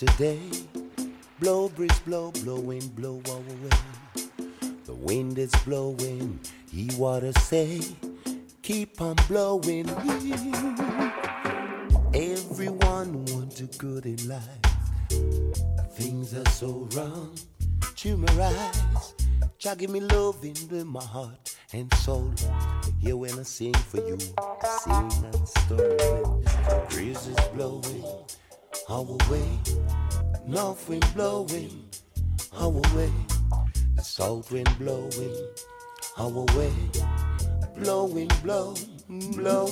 yesterday. Blow, breeze, blow, blowing, blow away. The wind is blowing, he water say, keep on blowing. Everyone wants a good in life. Things are so wrong. To my eyes, give me love into my heart and soul. Here when I sing for you, sing south wind blowing our way. Blowing, blow, blow.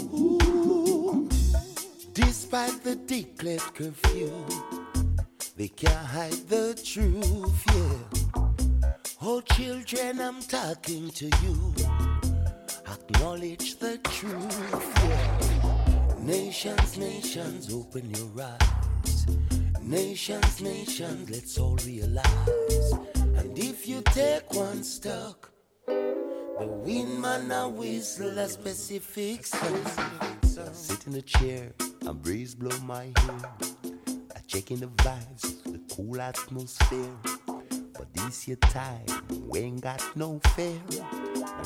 Despite the declared curfew, they can't hide the truth, yeah. Oh, children, I'm talking to you. Acknowledge the truth, yeah. Nations, nations, open your eyes. Nations, nations, let's all realize. Take one stock, The wind man a whistle a specific song. I sit in a chair a breeze blow my hair. I check in the vibes, the cool atmosphere. But this year time, we ain't got no fear.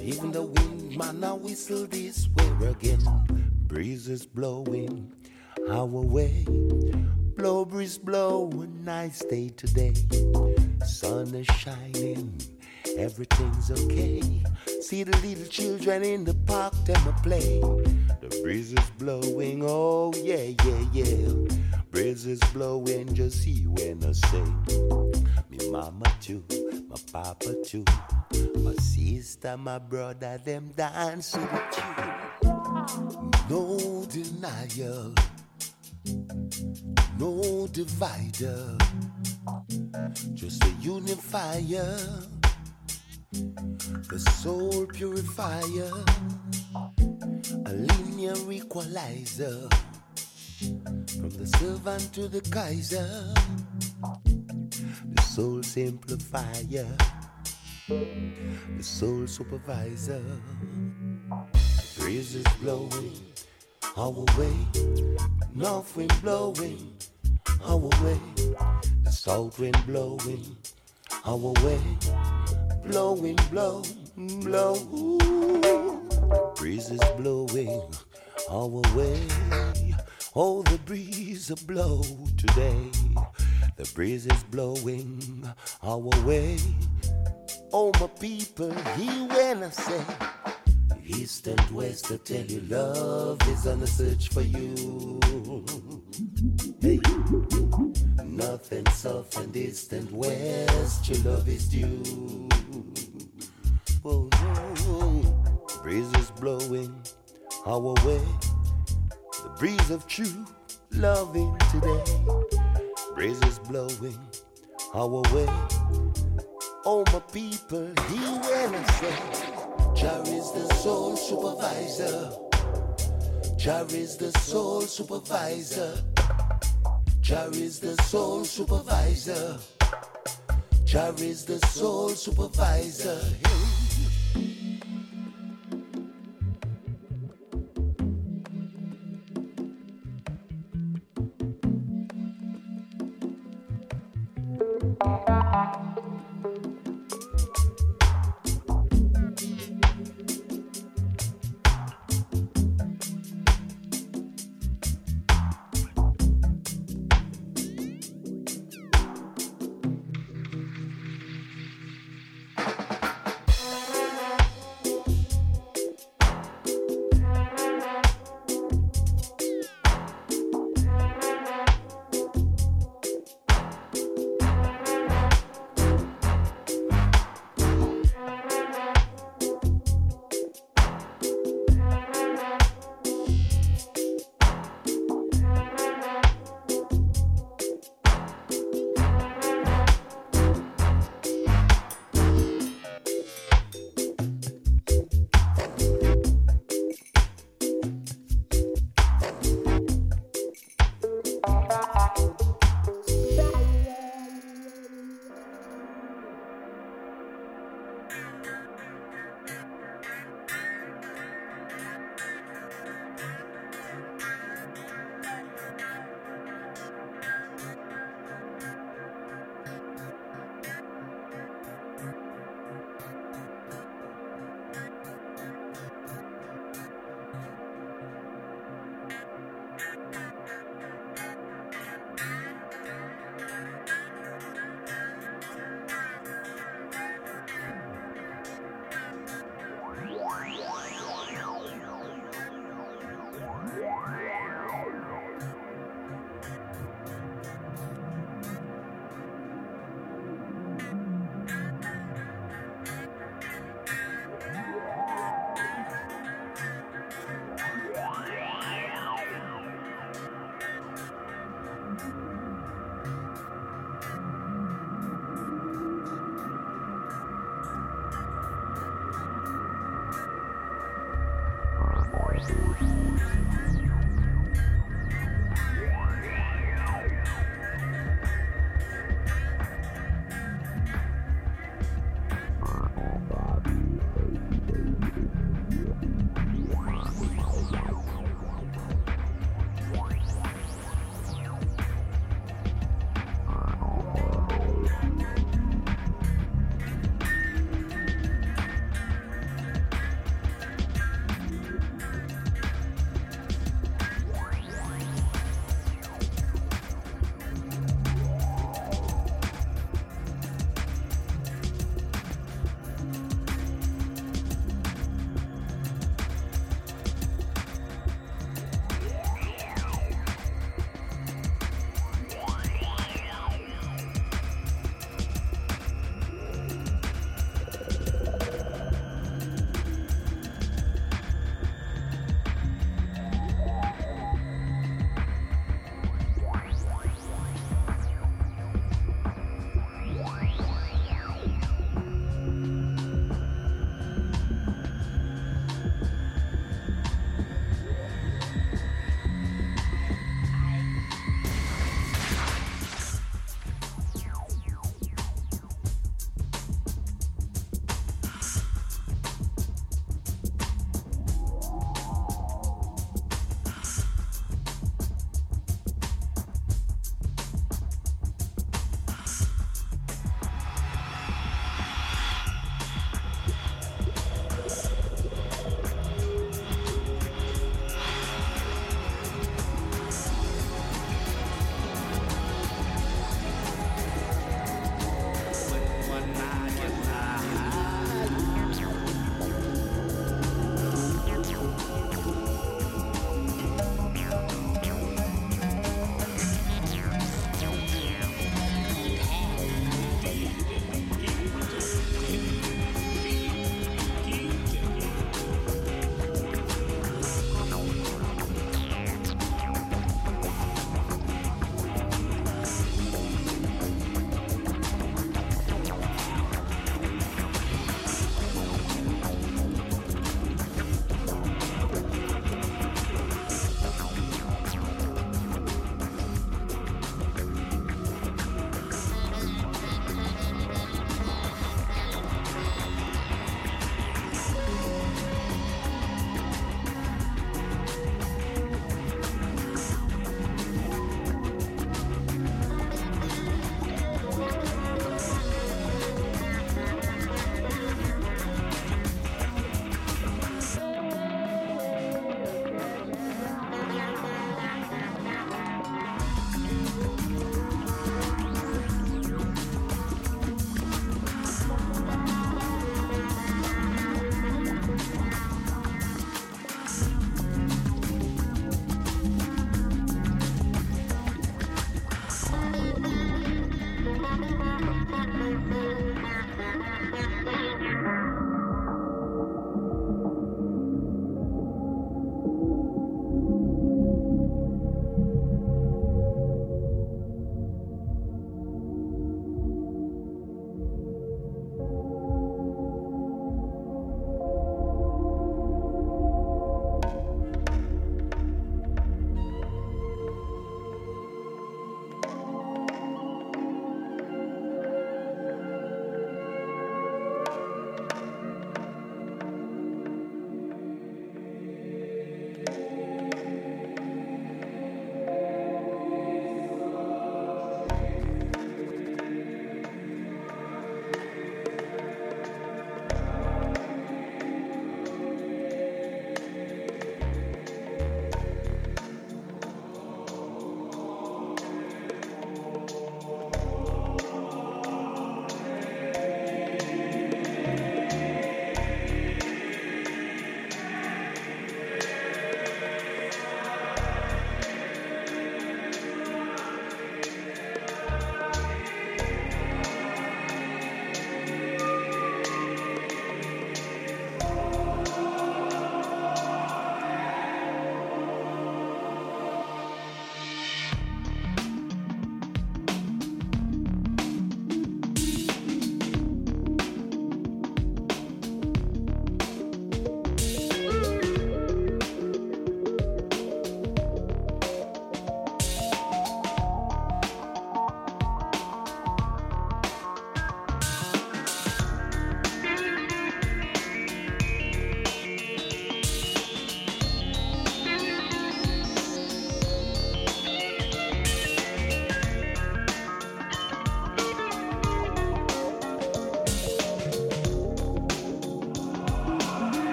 Even the wind man a whistle this way again. Breeze is blowing our way. Blow breeze blow, a nice day today. Sun is shining, everything's okay. See the little children in the park, them a play. The breeze is blowing, oh yeah, yeah, yeah. Breeze is blowing, just see when I say. Me mama too, my papa too, my sister, my brother, them to the tune. No denial no divider, just a unifier, the soul purifier, a linear equalizer, from the servant to the Kaiser, the soul simplifier, the soul supervisor, the breeze is blowing our way, north wind blowing our way, the south wind blowing our way, blowing, blow, blow. Breeze is blowing our way. Oh, the breeze a blow today. The breeze is blowing our way. Oh, my people, hear when I say. East and west, I tell you, love is on the search for you. Hey, nothing south and east and west, your love is due. Whoa, whoa, breeze is blowing our way, the breeze of true loving today. Breeze is blowing our way. Oh, my people, hear when I say. Jah is the sole supervisor. Jah is the sole supervisor. Jah is the sole supervisor. Jah is the soul supervisor.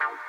Wow.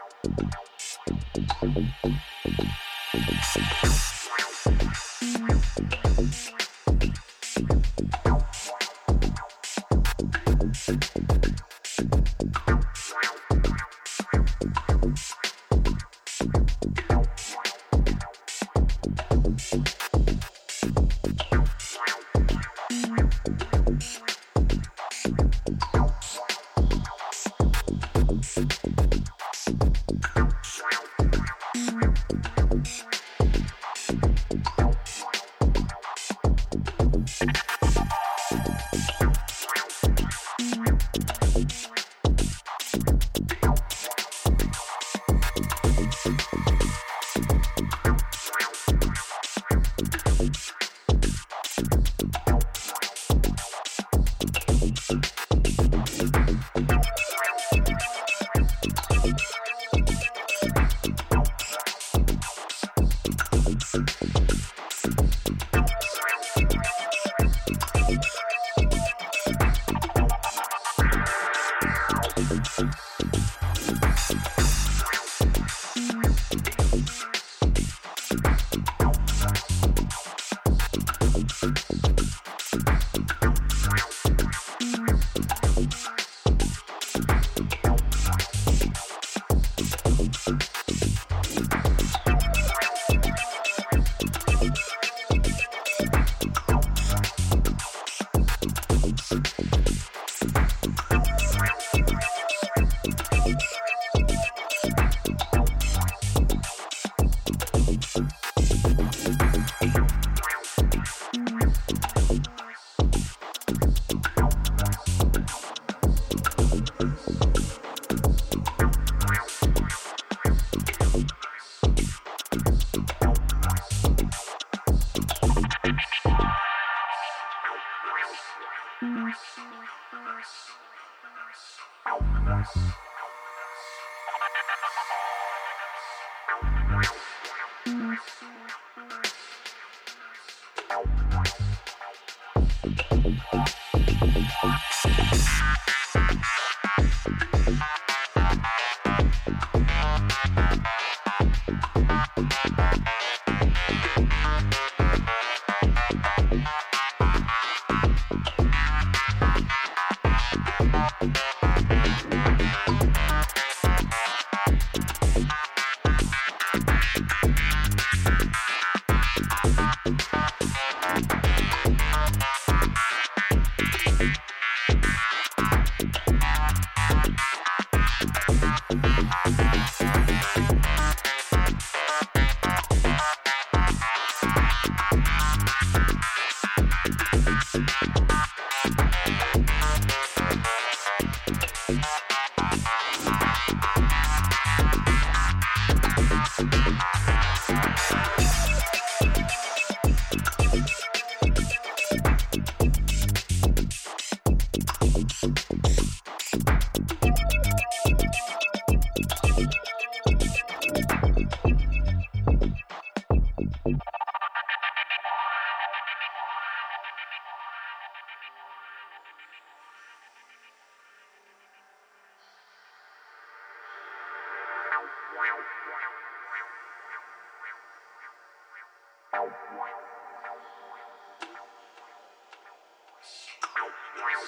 Thank you. Wow.